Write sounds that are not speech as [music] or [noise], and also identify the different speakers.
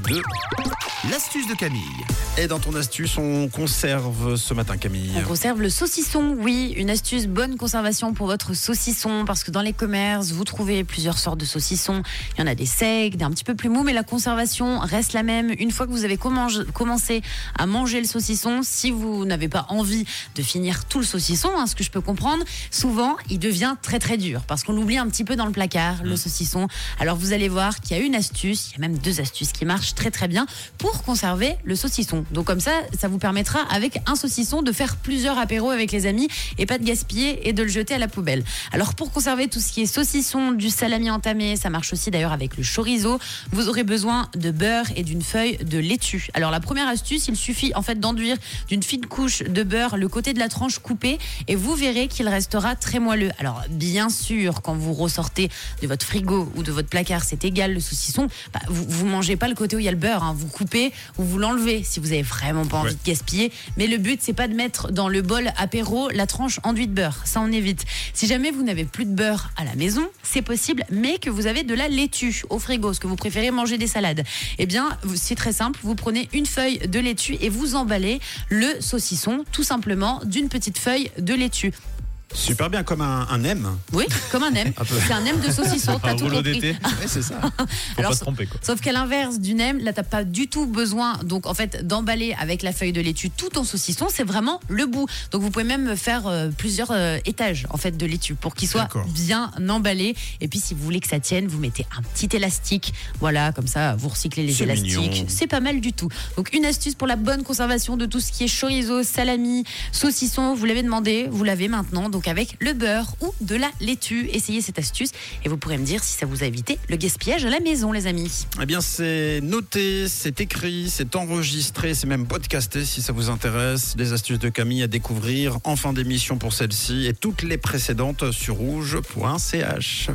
Speaker 1: présidente de l'astuce de Camille. Et dans ton astuce, on conserve ce matin Camille.
Speaker 2: On conserve le saucisson, oui, une astuce bonne conservation pour votre saucisson parce que dans les commerces, vous trouvez plusieurs sortes de saucissons. Il y en a des secs, des un petit peu plus mous, mais la conservation reste la même. Une fois que vous avez commencé à manger le saucisson, si vous n'avez pas envie de finir tout le saucisson, hein, ce que je peux comprendre, souvent il devient très très dur parce qu'on l'oublie un petit peu dans le placard, le mmh. saucisson. Alors vous allez voir qu'il y a une astuce, il y a même deux astuces qui marchent très très bien pour conserver le saucisson. Donc comme ça, ça vous permettra avec un saucisson de faire plusieurs apéros avec les amis et pas de gaspiller et de le jeter à la poubelle. Alors pour conserver tout ce qui est saucisson, du salami entamé, ça marche aussi d'ailleurs avec le chorizo, vous aurez besoin de beurre et d'une feuille de laitue. Alors la première astuce, il suffit en fait d'enduire d'une fine couche de beurre le côté de la tranche coupée et vous verrez qu'il restera très moelleux. Alors bien sûr, quand vous ressortez de votre frigo ou de votre placard, c'est égal le saucisson, bah, vous, vous mangez pas le côté où il y a le beurre, hein. vous coupez ou vous l'enlevez si vous avez vraiment pas envie de gaspiller. Mais le but c'est pas de mettre dans le bol apéro la tranche enduit de beurre, ça on évite. Si jamais vous n'avez plus de beurre à la maison, c'est possible, mais que vous avez de la laitue au frigo, ce que vous préférez manger des salades, eh bien c'est très simple, vous prenez une feuille de laitue et vous emballez le saucisson tout simplement d'une petite feuille de laitue.
Speaker 1: Super bien, comme un, un M.
Speaker 2: Oui, comme un M. [laughs] c'est un M de saucisson, t'as tout compris. [laughs]
Speaker 1: Oui, c'est ça.
Speaker 3: Faut pas se tromper, quoi.
Speaker 2: Sauf qu'à l'inverse du nem, là t'as pas du tout besoin donc en fait d'emballer avec la feuille de laitue tout en saucisson, c'est vraiment le bout. Donc vous pouvez même faire euh, plusieurs euh, étages en fait de laitue pour qu'il soit bien emballé. Et puis si vous voulez que ça tienne, vous mettez un petit élastique. Voilà, comme ça vous recyclez les élastiques. C'est pas mal du tout. Donc une astuce pour la bonne conservation de tout ce qui est chorizo, salami, saucisson. Vous l'avez demandé, vous l'avez maintenant. Donc avec le beurre ou de la laitue. Essayez cette astuce et vous pourrez me dire si ça vous a évité le gaspillage à la maison, les amis.
Speaker 1: Eh bien, c'est noté, c'est écrit, c'est enregistré, c'est même podcasté si ça vous intéresse. Les astuces de Camille à découvrir en fin d'émission pour celle-ci et toutes les précédentes sur rouge.ch.